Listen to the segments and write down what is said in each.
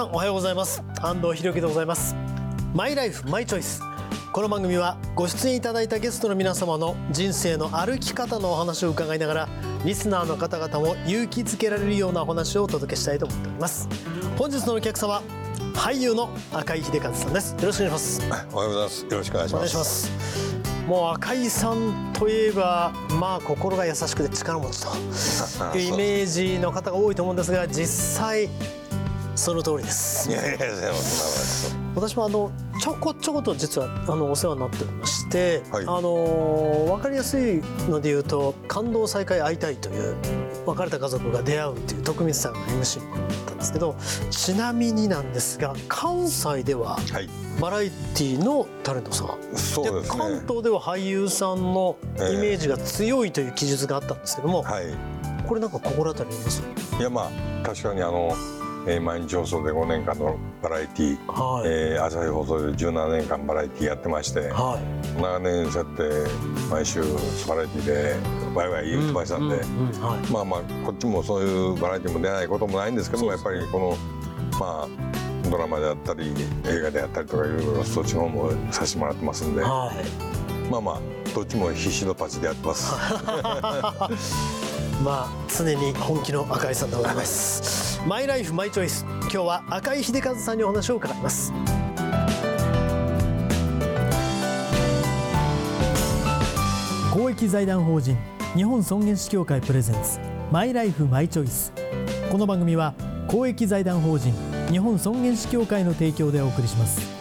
皆さんおはようございます。安藤博樹でございます。マイライフマイチョイス。この番組はご出演いただいたゲストの皆様の人生の歩き方のお話を伺いながらリスナーの方々も勇気づけられるようなお話をお届けしたいと思っております。本日のお客様俳優の赤井秀和さんです。よろしくお願いします。おはようございます。よろしくお願いしますお願いします。もう赤井さんといえばまあ心が優しくて力持ちというイメージの方が多いと思うんですが実際その通りです。いやいや私もあのちょこちょこと実はあのお世話になっておりまして、はい。あの分かりやすいので言うと「感動再会会いたい」という別れた家族が出会うっていう徳光さんが MC だったんですけどちなみになんですが関西でははい。バラエティのタレントさんそうですね。関東では俳優さんのイメージが強いという記述があったんですけども、はい。これなんか心当たりあります？いやまあ確かにあの、えー毎日放送で5年間のバラエティー、はい、えー朝日放送で17年間バラエティーやってましてはい。長年そうやって毎週バラエティーでワイワイ言ってましたんで、まあまあこっちもそういうバラエティーも出ないこともないんですけどもやっぱりこのまあドラマであったり映画であったりとかいろいろそっちの方もさせてもらってますんではい。まあまあどっちも必死のパチでやってます。まあ常に本気の赤井さんでございます。マイライフマイチョイス今日は赤井秀和さんにお話を伺います。公益財団法人日本尊厳死協会プレゼンツマイライフマイチョイスこの番組は公益財団法人日本尊厳死協会の提供でお送りします。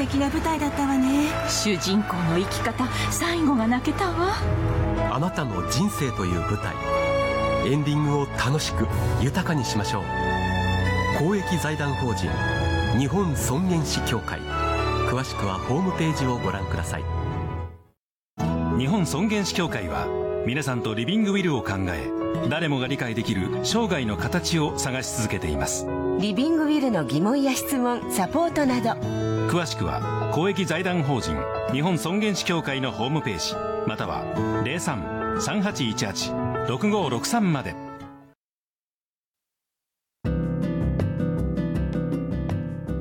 敵な舞台だったわね。主人公の生き方最後が泣けたわ。あなたの人生という舞台。エンディングを楽しく豊かにしましょう。公益財団法人日本尊厳死協会。詳しくはホームページをご覧ください。日本尊厳死協会は皆さんとリビングウィルを考え誰もが理解できる生涯の形を探し続けています。リビングウィルの疑問や質問サポートなど詳しくは公益財団法人日本尊厳死協会のホームページまたは03-3818-6563まで。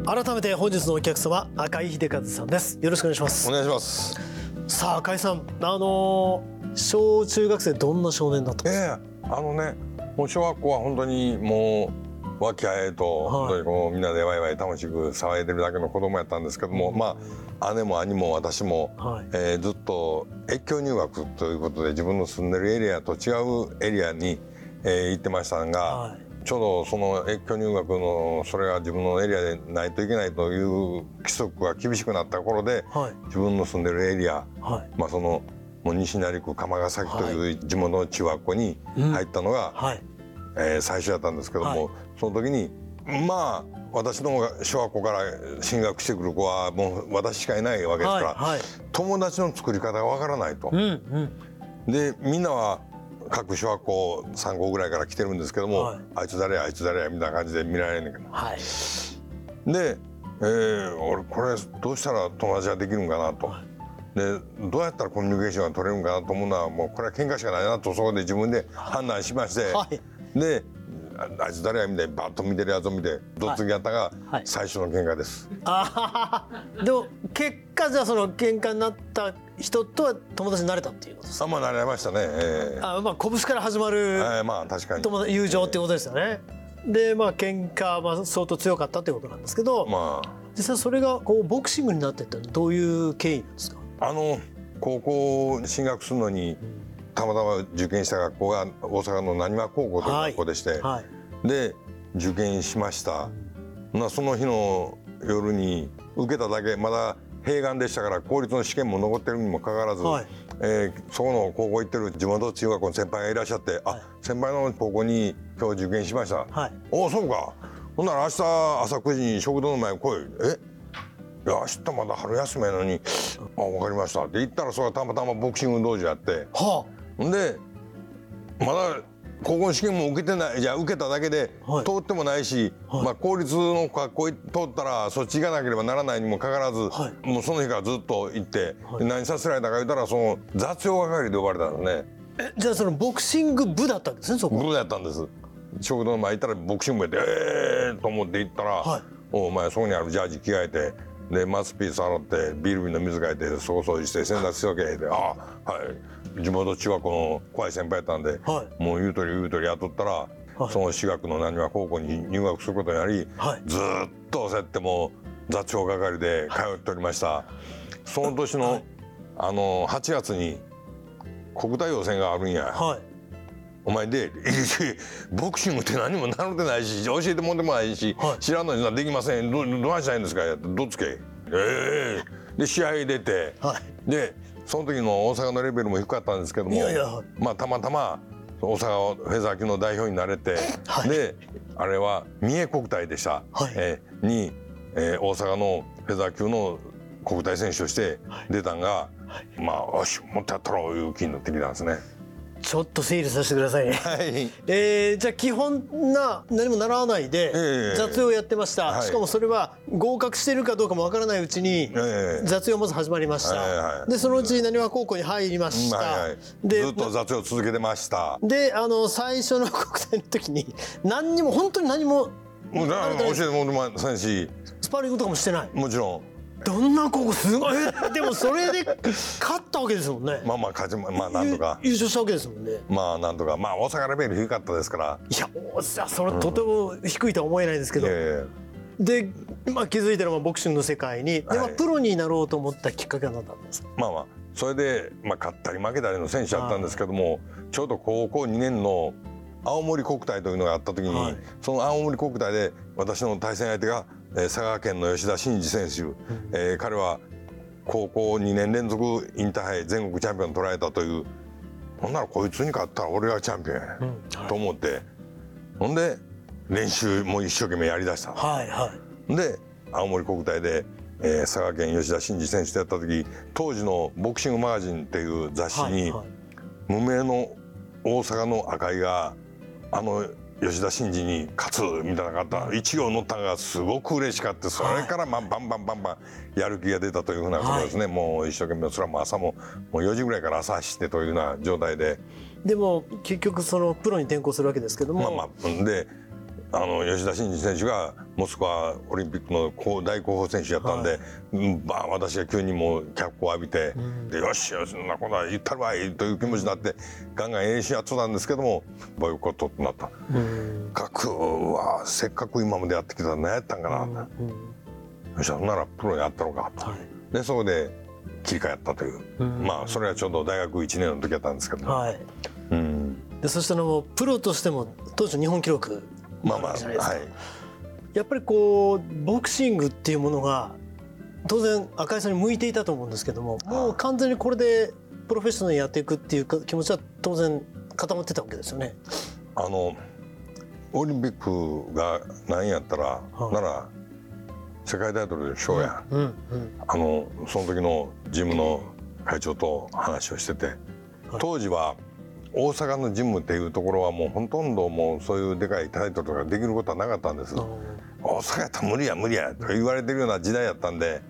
改めて本日のお客様赤井秀和さんです。よろしくお願いします。お願いします。さあ赤井さんあのー小中学生どんな少年だったんえですか、えあのねもう小学校は本当にもう和気あと、はい。本当にこうみんなでワイワイ楽しく騒いでるだけの子供やったんですけども、まあ姉も兄も私も、はい。えーずっと越境入学ということで自分の住んでるエリアと違うエリアに、えー行ってましたが、はい。ちょうどその越境入学のそれが自分のエリアでないといけないという規則が厳しくなった頃で、はい。自分の住んでるエリアはい。まあ、そのもう西成区釜ヶ崎という地元の中学校に入ったのが、はいえー最初だったんですけども、はい。その時にまあ私の小学校から進学してくる子はもう私しかいないわけですから、はいはい。友達の作り方がわからないと。う。んうん。でみんなは各小学校3校ぐらいから来てるんですけども、はい。あいつ誰やあいつ誰やみたいな感じで見られるんだけどはい。で、えー俺これどうしたら友達ができるんかなと。でどうやったらコミュニケーションが取れるんかなと思うのはもうこれは喧嘩しかないなとそこで自分で判断しまして、はいでああいつ誰やみたいにバッと見てるやつを見てどつきやったがはい。最初の喧嘩です。あははでも結果じゃあその喧嘩になった人とは友達になれたっていうことですか？あまあなれましたね。えーあまあ拳から始まるえーまあ確かに。友情っていうことですよね。でまあ喧嘩は相当強かったっていうことなんですけど、ま実際それがこうボクシングになっていったのはどういう経緯なんですか？ああの高校進学するのにたまたま受験した学校が大阪の浪速高校という学校でして、はい。で受験しました。まあその日の夜に受けただけまだ併願でしたから公立の試験も残ってるにもかかわらず、はい。えーそこの高校行ってる地元中学校の先輩がいらっしゃって「あ先輩の高校に今日受験しました」はい。おおそうか。ほんなら明日朝9時に食堂の前に来い」え？いや明日まだ春休みやのに「あ分かりました」って言ったらそれがたまたまボクシング道場やって。はほんでまだ高校試験も受けてないじゃあ受けただけではい。通ってもないし、まあ、公立の学校通ったらそっち行かなければならないにもかかわらず、はもうその日からずっと行って、で何させられたか言ったらその雑用係で呼ばれたんですね。えじゃあそのボクシング部だったんですねそこ部やったんです。食堂の前行ったらボクシング部やってええー、と思って行ったら、はい。おお前そこにあるジャージ着替えてでマウスピース洗ってビール瓶の水替えてそこ掃除して洗濯しとけでああはい地元中学校の怖い先輩やったんで、はもう言うとり言うとり雇ったら、はい。その私学の何は高校に入学することになり、はい。ずーっとそうやってもう座長係で通っておりました。その年の、あの8月に国体予選があるんや、はい。お前で ボクシングって何も習ってないし教えてもらってもないし、はい。知らんのになできません？どどないしたらいいんですか？どっつけええで試合出て、はい。でその時の大阪のレベルも低かったんですけどもまあたまたま大阪フェザー級の代表になれて、はい。であれは三重国体でした、はい。えーに、えー大阪のフェザー級の国体選手として出たんが、まあよしもっとやったろういう気になってきたんですね。ちょっと整理させてください。ねはい。えー、じゃあ基本な何も習わないでええ。雑用やってました、はい。しかもそれは合格してるかどうかもわからないうちにええ。雑用まず始まりました、はいはいでそのうちなにわ高校に入りました、はいはい、でずっと雑用続けてました。であの最初の国体の時に何にも本当に何もも教えてもらってませんし、スパーリングとかもしてない。もちろんどんな高校すごい。えでもそれで勝ったわけですもんね、まあまあ勝ちままあなんとか。優勝したわけですもんね。まあなんとか。まあ大阪レベル低かったですから。いやおじゃあそれとても低いとは思えないですけど、えで、まあ、気づいたらまあボクシングの世界に、でまあはい。プロになろうと思ったきっかけは何だったんですか？えまあまあそれでまあ勝ったり負けたりの選手だったんですけども、ちょうど高校2年の青森国体というのがあった時に、はい。その青森国体で私の対戦相手が、えー佐賀県の吉田真二選手、えー彼は高校2年連続インターハイ全国チャンピオン取られたという。ほんならこいつに勝ったら俺がチャンピオンや、と思って。ほんで練習も一生懸命やりだした。はいはい。で青森国体で、えー佐賀県吉田真二選手とやった時当時のボクシングマガジンっていう雑誌に、はいはい。無名の大阪の赤井があの吉田真二に勝つみたいなかった。一行乗ったのがすごく嬉しかった。それからまあバンバンバンバンやる気が出たというふうなことですね、もう一生懸命それはもう朝ももう4時ぐらいから朝走ってというような状態で。でも結局そのプロに転向するわけですけども、まあまあであの吉田真二選手がモスクワオリンピックの大候補選手やったんで、うんまあ、私が急にもう脚光を浴びて、でよしよしそんなことは言ったるわいという気持ちになってガンガン練習やってたんですけどもボイコットとなった。学はせっかく今までやってきたら何やったんかな、よしほんならプロにやったのかと、はい。でそこで切り替えたという、まあそれはちょうど大学1年の時やったんですけども、はい。うん、でそしてあのプロとしても当時の日本記録まあまあはい。やっぱりこうボクシングっていうものが当然赤井さんに向いていたと思うんですけどももう完全にこれでプロフェッショナルにやっていくっていうか気持ちは当然固まってたわけですよね。あのオリンピックが何やったら、はい。なら世界タイトルでしょうや、うんうん。あのその時のジムの会長と話をしてて当時は大阪のジムっていうところはもうほとんどもうそういうでかいタイトルとかできることはなかったんです。大阪やったら無理や無理やと言われてるような時代やったんで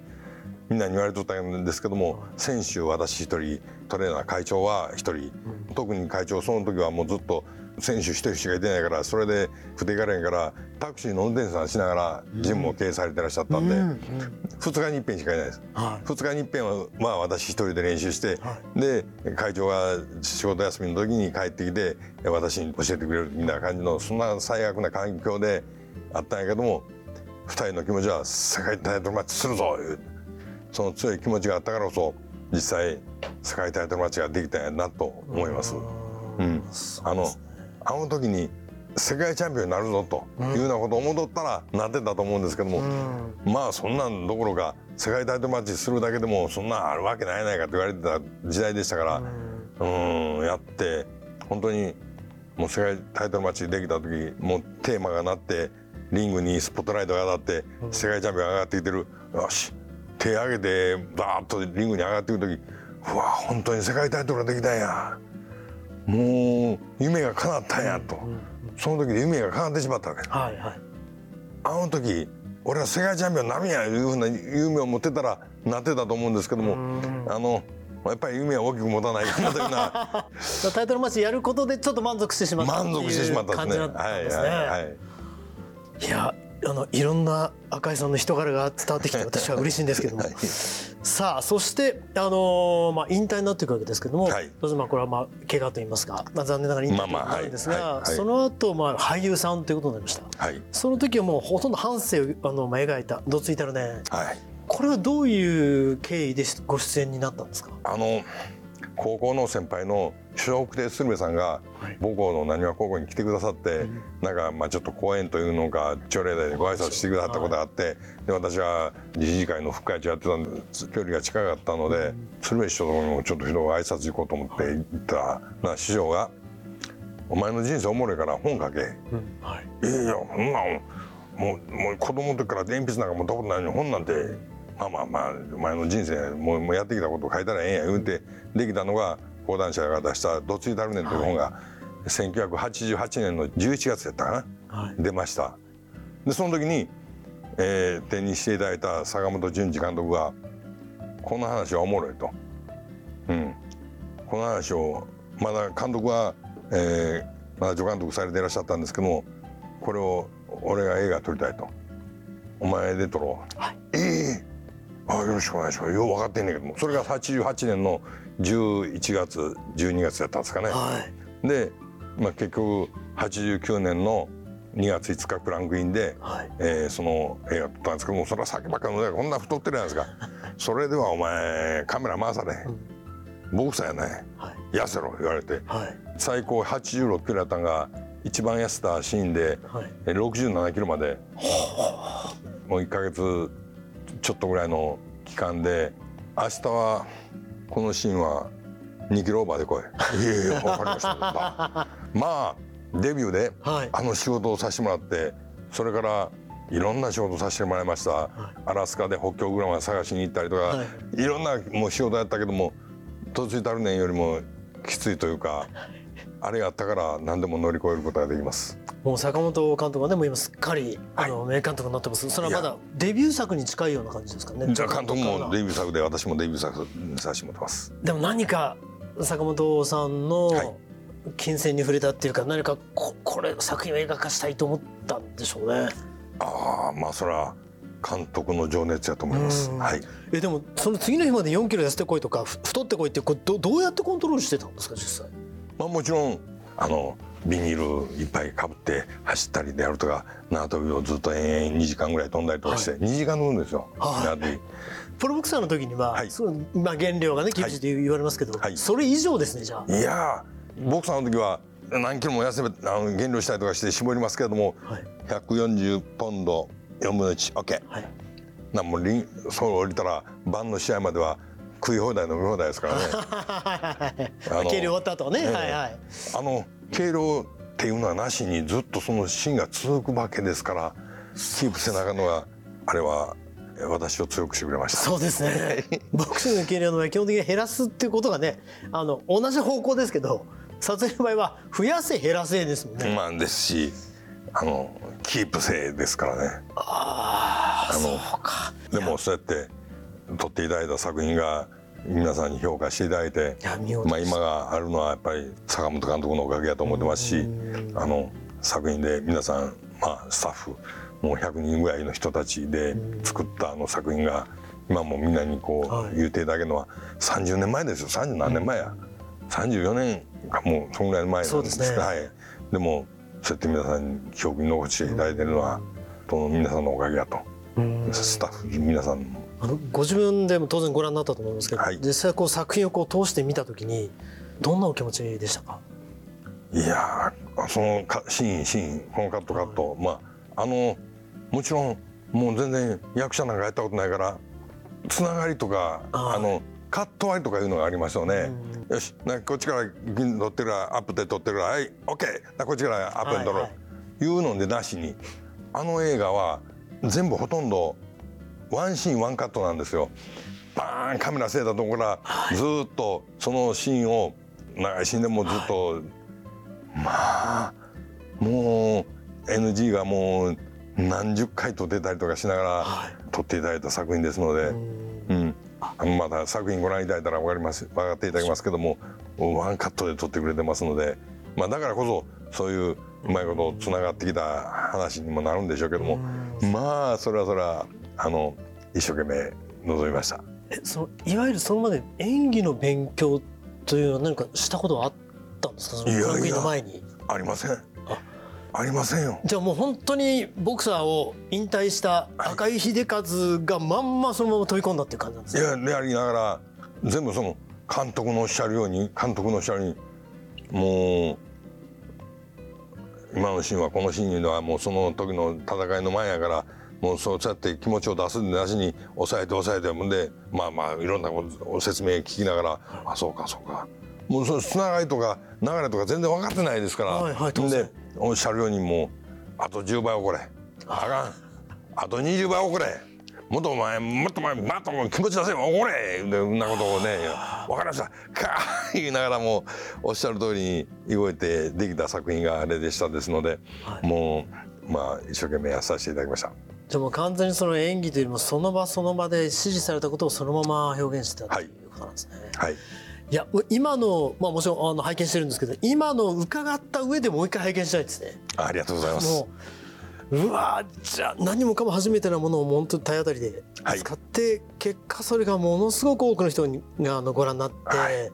みんなに言われとったんですけども選手私一人トレーナー会長は一人、特に会長その時はもうずっと選手一人しかいてないからそれで不手いかれんからタクシーの運転手さんしながらジムを経営されてらっしゃったんで、2日に一遍しかいないです。は2日に一遍はまあ私一人で練習して、で会長が仕事休みの時に帰ってきて私に教えてくれるみたいな感じのそんな最悪な環境であったんやけども2人の気持ちは世界タイトルマッチするぞいうその強い気持ちがあったからこそ実際世界タイトルマッチができたんやなと思います。うん、あのあの時に世界チャンピオンになるぞというようなことを思っとったらなってたと思うんですけども、まあそんなんどころか世界タイトルマッチするだけでもそんなんあるわけないやないかと言われてた時代でしたからうん。やって本当にもう世界タイトルマッチできた時もうテーマがなってリングにスポットライトが当たって世界チャンピオンが上がってきてる。よし。手上げてバーッとリングに上がってくる時うわ本当に世界タイトルができたんやもう夢が叶ったんやと、その時で夢が叶ってしまったわけ。はいはい。あの時俺は世界チャンピオンになるんやいうふうな夢を持ってたらなってたと思うんですけどもあのやっぱり夢は大きく持たないかなというなタイトルマッチやることでちょっと満足してしまった満足してしまったですね。はいはいはい。いやあのいろんな赤井さんの人柄が伝わってきて 私は嬉しいんですけども、はい。さあそしてあのーまあ引退になっていくわけですけども、はい。どうぞまあこれはまあ怪我と言いますか、まあ、残念ながら引退にまあまあなるんですが、はい。はい。はいその後まあ俳優さんということになりました。はい。その時はもうほとんど半生をあのまあ描いた「どついたるねはい」これはどういう経緯でご出演になったんですか？あの高校の先輩の笑福亭鶴瓶さんが母校の浪速高校に来てくださって、なんかまあちょっと講演というのか朝礼台でご挨拶してくださったことがあって、で私は理事会の副会長やってたんで距離が近かったので、鶴瓶師匠のところにもちょっと一度挨拶行こうと思って行ったら師匠が「お前の人生おもろいから本書け」はい。いやいやそんなんもうもう子供の時から鉛筆なんか持ったことないのに本なんてまあまあまあお前の人生もうやってきたこと書いたらええんや言うてできたのが講談社が出した「どついたるねん」という本が1988年の11月やったかな、はい。出ました。でその時に、えー手にしていただいた坂本淳二監督が「この話はおもろい」と。うん、この話をまだ監督は、えーまだ助監督されていらっしゃったんですけどもこれを俺が映画撮りたいと。お前で撮ろう、い、いあよろしくお願いします。よう分かってんねんけども。それが88年の11月12月やったんですかね、はい。で、まあ、結局89年の2月5日クランクインで、はい。えーその映画撮ったんですけどもそれは酒ばっかり飲んでこんな太ってるじゃないですか。それではお前カメラ回されへん、ボクサーやない。はい。痩せろ言われて。はい。最高86キロやったんが一番痩せたシーンで、はい。え67キロまで。もう1か月ちょっとぐらいの期間で明日はこのシーンは2キロオーバーで来い。いやいや分かりました。まあデビューではい。あの仕事をさせてもらってそれからいろんな仕事させてもらいました、アラスカで北極グラマ探しに行ったりとか、、はい。ろんなもう仕事やったけども「とついたるねん」よりもきついというかあれがあったから何でも乗り越えることができます。もう坂本監督はねもう今すっかりあの名監督になってます。それはまだデビュー作に近いような感じですかね。じゃあ監督もデビュー作で私もデビュー作させてもらってます。でも何か坂本さんのはい。金銭に触れたっていうか何かここれ作品を映画化したいと思ったんでしょうね。ああまあそれは監督の情熱やと思います。うん。はい。えでもその次の日まで4キロ痩せてこいとかふ太ってこいってこれどどうやってコントロールしてたんですか実際？まあもちろんあのビニールいっぱいかぶって走ったりであるとか縄跳びをずっと延々2時間ぐらい飛んだりとかして、2時間乗るんですよ。はい。プロボクサーの時には、はい。まあ、減量がね厳しいと言われますけど、はい。それ以上ですねじゃあ、いやーボクサーの時は何キロも痩せあの減量したりとかして絞りますけれども、はい。140ポンド4分の 1OK、はい、なんもうリンそう降りたら晩の試合までは食い放題飲み放題ですからね。あの計量終わった後はね、ええ。はいはい。あの計量っていうのはなしにずっとその芯が続くわけですからキープせなあかんのがあれはえ私を強くしてくれました。そうですね。ボクシングの計量の場合基本的に減らすっていうことがねあの同じ方向ですけど撮影の場合は増やせ減らせですもんね、まあですしあのキープ性ですからね。ああのそうか。でもそうやって撮っていただいた作品が皆さんに評価していただいてまあ、今があるのはやっぱり坂本監督のおかげだと思ってますしあの作品で皆さん、まあ、スタッフもう100人ぐらいの人たちで作ったあの作品が今もみんなにこはい。う言うていただけるのは30年前ですよ。30何年前や。34年かもうそのぐらい前なんですね。はい、でもそうやって皆さんに記憶に残していただいてるのはその皆さんのおかげだと。スタッフ皆さんもあのご自分でも当然ご覧になったと思いますけど、はい。実際こう作品をこう通して見た時にどんなお気持ちでしたか？いやーそのかシーンシーンこのカットカット、まああのもちろんもう全然役者なんかやったことないからつながりとかあのカット割りとかいうのがありますよね。よしなこっちから銀取ってるからアップで取ってるからはいオッケー。こっちからアップで取ろう、はいはい。いうのでなしにあの映画は全部ほとんどワンシーンワンカットなんですよ。バーンカメラ据えたところからずーっとそのシーンを長いシーンでもずっとまあもう NG がもう何十回撮ってたりとかしながら撮っていただいた作品ですので、うん、あのまた作品ご覧いただいたら分かります分かっていただけますけどもワンカットで撮ってくれてますので、まあ、だからこそそういううまいことつながってきた話にもなるんでしょうけどもまあそれはそれはあの一生懸命臨みました。えそのいわゆるそのまで演技の勉強というのは何かしたことはあったんですか？そのいやいや。学院の前に。ありません。あ。りませんよ。じゃあもう本当にボクサーを引退した赤井秀和がまんまそのまま飛び込んだっていう感じなんですいねやでありながら全部その監督のおっしゃるように監督のおっしゃるようにもう今のシーンはこのシーンではもうその時の戦いの前やからもうそうやって気持ちを出すんでなしに抑えて抑えてもんでまあまあいろんな説明聞きながらあそうかそうか。もうそのつながりとか流れとか全然分かってないですから、はいはいでおっしゃるようにもうあと10倍怒れ。あかん。あと20倍怒れ。もっとお前もっとお前もっと気持ち出せよ。怒れ。でそんなことをね分かりました。かー言いながらもおっしゃる通りに動いてできた作品があれでしたですので、もうまあ一生懸命やらさせていただきました。じゃあもう完全にその演技というよりもその場その場で指示されたことをそのまま表現してたということなんですね。はいいや今のまあもちろんあの拝見してるんですけど今の伺った上でもう一回拝見したいですね。ありがとうございますも。ううわーじゃあ何もかも初めてなものを本当に体当たりではい使って、結果それがものすごく多くの人にがあのご覧になって、はい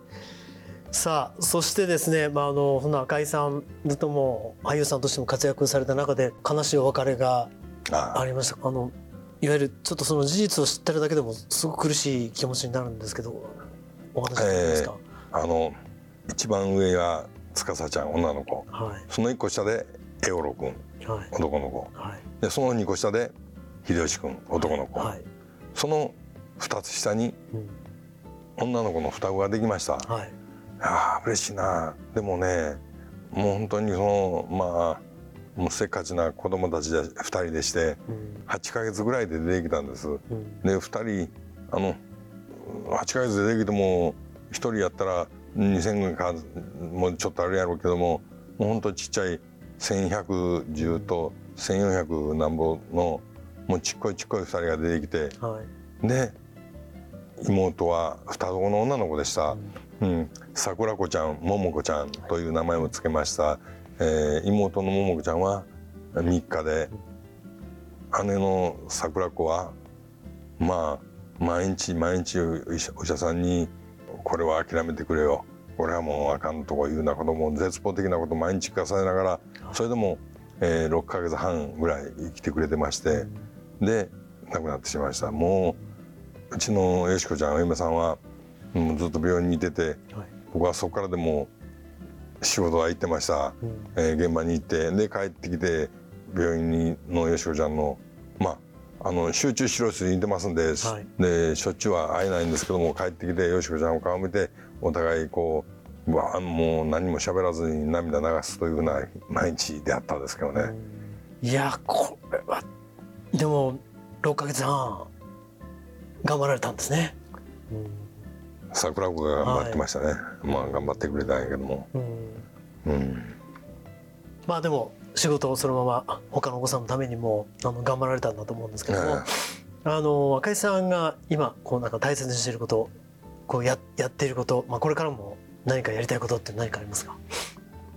さあそしてですね、まあ、あのその赤井さんずっともう俳優さんとしても活躍された中で悲しいお別れがああ。りました。あのいわゆるちょっとその事実を知ってるだけでもすごく苦しい気持ちになるんですけどお話できますか、あの一番上が司ちゃん女の子。はその一個下でエオロ君いはい。男の子。はい。でその二個下で秀吉君男の子、はい。その二つ下にうん。女の子の双子ができました。はい。ああ嬉しいな。でもねもう本当にそのまあもうせっかちな子供たちで2人でしてうん。8ヶ月ぐらいで出てきたんです。うん。で2人あの8ヶ月で出てきても1人やったら2,000円かもうちょっとあるやろうけどももう本当ちっちゃい1,110と1,400なんぼのもうちっこいちっこい2人が出てきてはい。で妹は双子の女の子でした、うん、桜子ちゃん桃子ちゃんという名前を付けました、えー妹の桃子ちゃんは3日で姉の桜子はまあ毎日毎日お医者お医者さんに「これは諦めてくれよ。これはもうあかん」とかいうようなことも絶望的なことを毎日聞かされながらそれでも、えー6ヶ月半ぐらい生きてくれてましてで亡くなってしまいました。もううちのよしこちゃんお嫁さんはもうずっと病院にいててはい。僕はそこからでも仕事は行ってました、うん。えー現場に行って。で帰ってきて病院にのよしこちゃんのまああの集中治療室にいてますんで,、はい。でしょっちゅうは会えないんですけども帰ってきてよしこちゃんを顔見てお互いこううわもう何も喋らずに涙流すというふうな毎日であったんですけどね。いやこれはでも6ヶ月半頑張られたんですね。桜子が頑張ってましたね、まあ頑張ってくれたんやけども、うん。うん、まあでも仕事をそのまま他のお子さんのためにもあの頑張られたんだと思うんですけども、えあの赤井さんが今こうなんか大切にしていることこうややっていること、まあ、これからも何かやりたいことって何かありますか？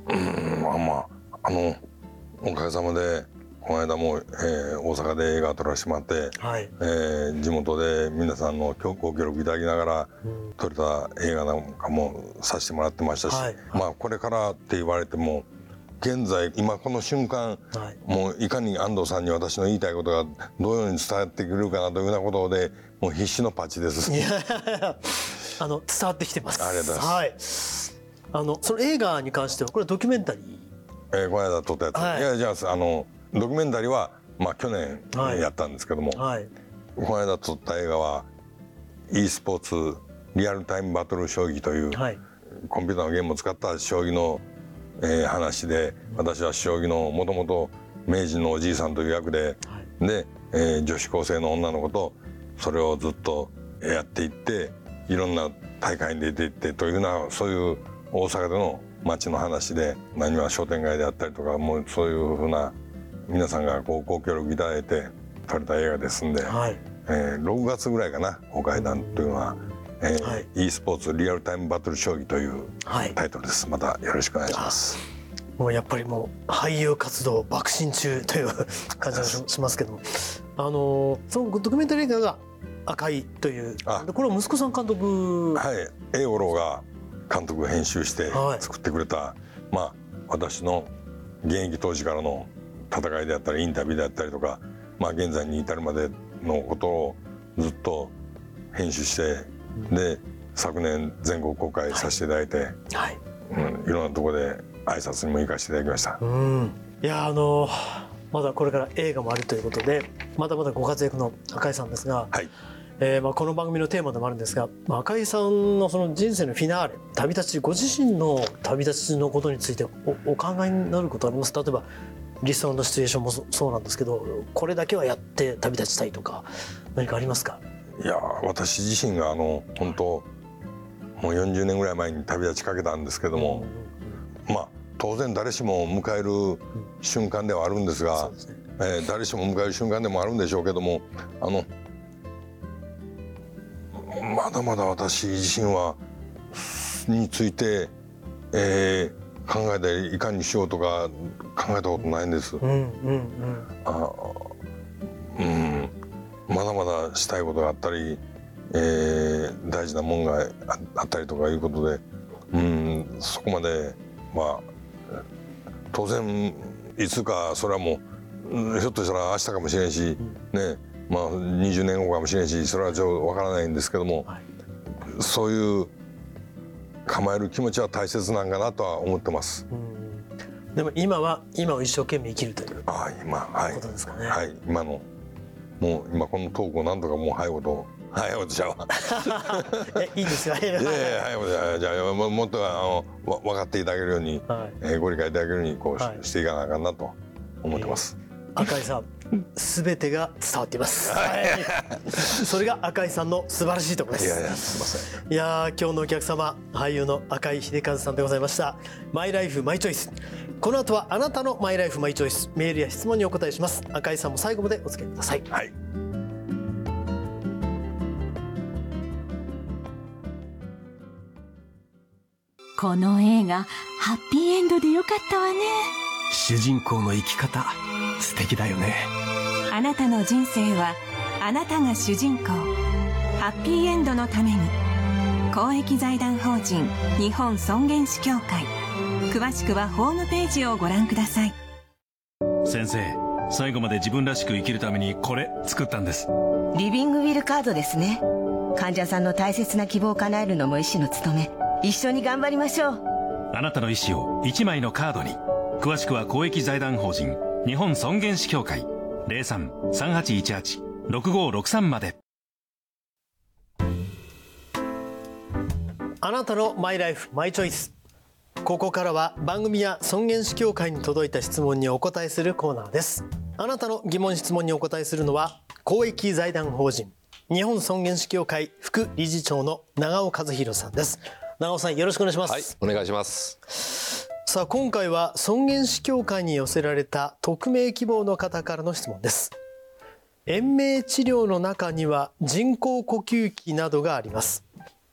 うんまあまああのおかげさまでこの間も、えー大阪で映画撮らせてもらって、はい、えー地元で皆さんのごご協力いただきながらうん撮れた映画なんかもさせてもらってましたし、はいまあこれからって言われても現在今この瞬間はいもういかに安藤さんに私の言いたいことがどのように伝わってくるかなというようなことでもう必死のパッチです。あの伝わってきてます。ありがとうござはい。あのその映画に関してはこれはドキュメンタリー？えーこの間撮ったやつ、はいい、やじゃああのドキュメンタリーはまあ去年はいやったんですけども、はい。この間撮った映画は e スポーツリアルタイムバトル将棋という、はい。コンピューターのゲームを使った将棋の、えー話で私は将棋のもともと明治のおじいさんという役で、で、えー女子高生の女の子とそれをずっとやっていっていろんな大会に出ていってというようなそういう大阪での街の話で何は商店街であったりとかもうそういうふうな皆さんがこうご協力いただいて撮れた映画ですんで、はい。えー6月ぐらいかな公開談というのは、えーはい。E スポーツリアルタイムバトル将棋というはい。タイトルです。またよろしくお願いします。もうやっぱりもう俳優活動爆心中という感じがししますけども。あのそのドキュメンタリー映画が赤いという。これは息子さん監督。はい、英五郎が監督編集してはい。作ってくれた、まあ私の現役当時からの戦いであったりインタビューであったりとか、まあ現在に至るまでのことをずっと編集して、で昨年全国公開させていただいて、はい。うん、いろんなところで挨拶にも行かせていただきました。うん。いやあのまだこれから映画もあるということでまだまだご活躍の赤井さんですが、はい。えーまあ、この番組のテーマでもあるんですが、まあ、赤井さんのその人生のフィナーレ旅立ちご自身の旅立ちのことについておお考えになることあります？例えば理想のシチュエーションもそそうなんですけどこれだけはやって旅立ちたいとか何かありますか？いや私自身があの本当もう40年ぐらい前に旅立ちかけたんですけども、まあ当然誰しも迎える瞬間ではあるんですそがう、ですね。えー誰しも迎える瞬間でもあるんでしょうけどもあのまだまだ私自身はについて、えー考えていかにしようとか考えたことないんです。うんうんうん。あうん。まだまだしたいことがあったり、えー大事なもんがああったりとかいうことで、うん、そこまでまあ当然いつかそれはもううんひょっとしたら明日かもしれんし、ねまあ20年後かもしれんしそれはちょっとわからないんですけども、はい。そういう構える気持ちは大切なんかなとは思ってます。うんでも今は今を一生懸命生きるというああ今はいことですかね。はい今のもう今このトークをなんとかもう早いこと早いことじゃわ えいいんですか？いいやいや早いことじゃじゃあももっとあのわ分かっていただけるように、はいえーご理解いただけるようにこうし,、はいしていかなあかんなと思ってます。赤井さん、すべてが伝わっています。はい。それが赤井さんの素晴らしいところです。いやいやすいません。いやー今日のお客様俳優の赤井秀和さんでございましたマイライフマイチョイスこの後はあなたのマイライフマイチョイスメールや質問にお答えします赤井さんも最後までお付き合いくださいはい。この映画ハッピーエンドでよかったわね主人公の生き方素敵だよね。あなたの人生はあなたが主人公。ハッピーエンドのために。公益財団法人日本尊厳死協会。詳しくはホームページをご覧ください。先生最後まで自分らしく生きるためにこれ作ったんです。リビングウィルカードですね。患者さんの大切な希望を叶えるのも医師の務め。一緒に頑張りましょう。あなたの意思を1枚のカードに詳しくは公益財団法人日本尊厳死協会03-3818-6563まで。あなたのマイライフマイチョイス。ここからは番組や尊厳死協会に届いた質問にお答えするコーナーです。あなたの疑問質問にお答えするのは公益財団法人日本尊厳死協会副理事長の長尾和弘さんです。長尾さんよろしくお願いします、はい、お願いします。さあ今回は尊厳死協会に寄せられた匿名希望の方からの質問です。延命治療の中には人工呼吸器などがあります。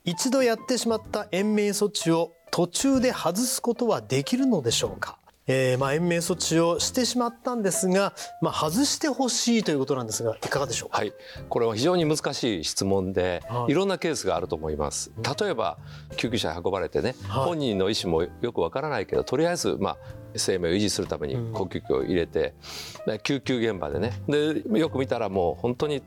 一度やってしまった延命措置を途中で外すことはできるのでしょうか？えー、まあ延命措置をしてしまったんですが、まあ、外してほしいということなんですがいかがでしょうか、はい、これは非常に難しい質問で、はい。いろんなケースがあると思います。例えば救急車に運ばれてね、はい。本人の意思もよくわからないけど、とりあえずまあ生命を維持するために呼吸器を入れて、で救急現場でね、でよく見たらもう本当に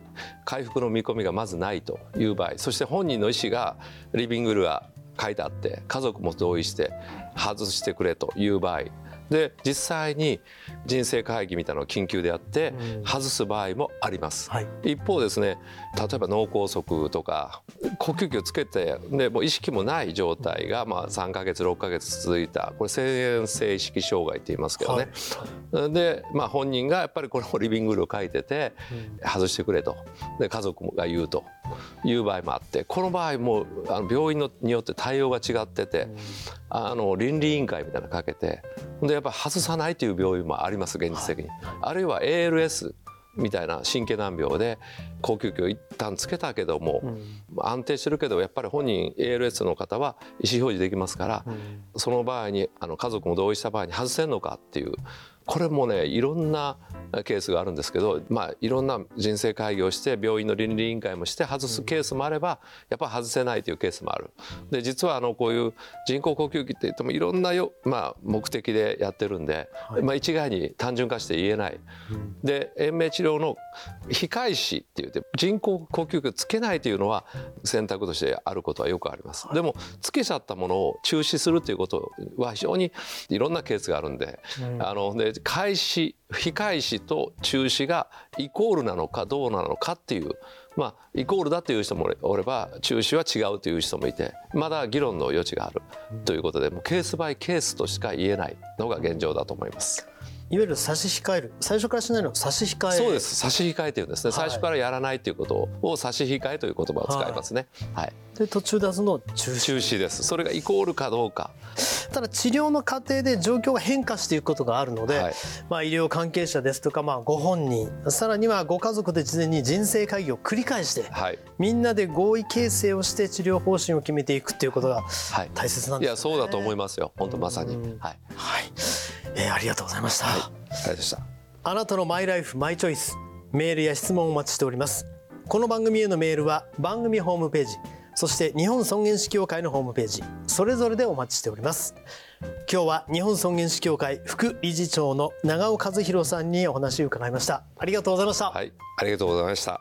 回復の見込みがまずないという場合、そして本人の意思がリビングルが書いてあって、家族も同意して外してくれという場合。で実際に人生会議みたいなのを緊急でやって外す場合もあります。はい。一方ですね例えば脳梗塞とか呼吸器をつけてでもう意識もない状態がまあ3ヶ月6ヶ月続いたこれ遷延性意識障害って言いますけどね、で、まあ、本人がやっぱりこれもリビングルを書いてて外してくれと。で家族が言うという場合もあってこの場合もあの病院のによって対応が違ってて、あの倫理委員会みたいなのかけてでやっぱ外さないという病院もあります現実的に。あるいは ALS みたいな神経難病で呼吸器を一旦つけたけども、安定してるけどやっぱり本人 ALS の方は意思表示できますから、その場合にあの家族も同意した場合に外せんのかっていうこれもねいろんなケースがあるんですけど、まあ、いろんな人生会議をして病院の倫理委員会もして外すケースもあればやっぱ外せないというケースもある。で実はあのこういう人工呼吸器って言ってもいろんなよ、まあ、目的でやってるんで、まあ、一概に単純化して言えない。で延命治療の控え死って言って人工呼吸器をつけないというのは選択としてあることはよくあります。でもつけちゃったものを中止するということは非常にいろんなケースがあるんで、あので開始控え死と中止がイコールなのかどうなのかっていうまあイコールだという人もおれば中止は違うという人もいてまだ議論の余地があるということでもうケースバイケースとしか言えないのが現状だと思います。いわゆる差し控える。最初からしないのは差し控え。そうです。差し控えというんですね、はい。最初からやらないということを差し控えという言葉を使いますね、はいで途中出すのを中止。中止です。それがイコールかどうか。ただ治療の過程で状況が変化していくことがあるので、はい。まあ、医療関係者ですとか、まあ、ご本人さらにはご家族で事前に人生会議を繰り返してはい。みんなで合意形成をして治療方針を決めていくっていうことがはい。大切なんいですよね。やそうだと思いますよ。本当まさに。うん。はい。はい、えーありがとうございました。ありがとうございました。あなたのマイライフマイチョイス。メールや質問をお待ちしております。この番組へのメールは番組ホームページそして日本尊厳死協会のホームページそれぞれでお待ちしております。今日は日本尊厳死協会副理事長の長尾和弘さんにお話を伺いました。ありがとうございました、はいありがとうございました。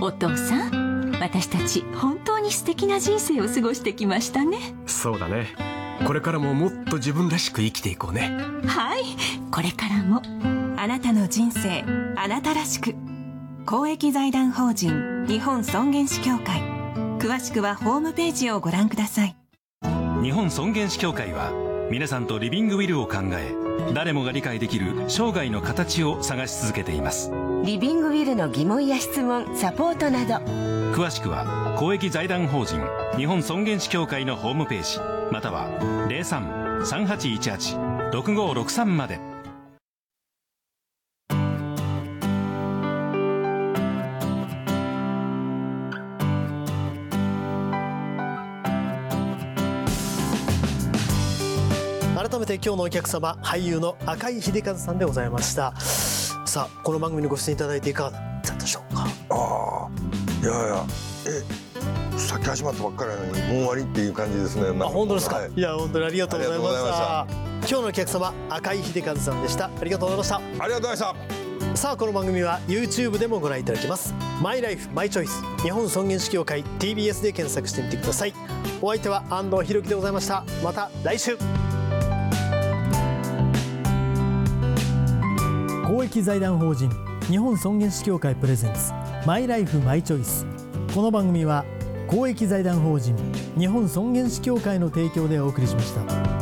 お父さん私たち本当に素敵な人生を過ごしてきましたね。そうだねこれからももっと自分らしく生きていこうね。はい。これからも。あなたの人生あなたらしく。公益財団法人日本尊厳死協会。詳しくはホームページをご覧ください。日本尊厳死協会は皆さんとリビングウィルを考え誰もが理解できる生涯の形を探し続けています。リビングウィルの疑問や質問サポートなど。詳しくは公益財団法人日本尊厳死協会のホームページまたは03-3818-6563まで。改めて今日のお客様俳優の赤井秀和さんでございました。さあこの番組にご出演いただいていかがだったでしょうか？ああいやいやえさっき始まったばっかりなのにもう終わりっていう感じですね。あ本当ですか、はい。い、や本当にありがとうございましありがとうございた。今日のお客様赤井秀和さんでした。ありがとうございました。ありがとうございました。さあこの番組は YouTube でもご覧いただけます。マイライフマイチョイス日本尊厳死協会 TBS で検索してみてください。お相手は安藤博樹でございました。また来週。公益財団法人日本尊厳死協会プレゼンツマイライフマイチョイス。この番組は公益財団法人日本尊厳死協会の提供でお送りしました。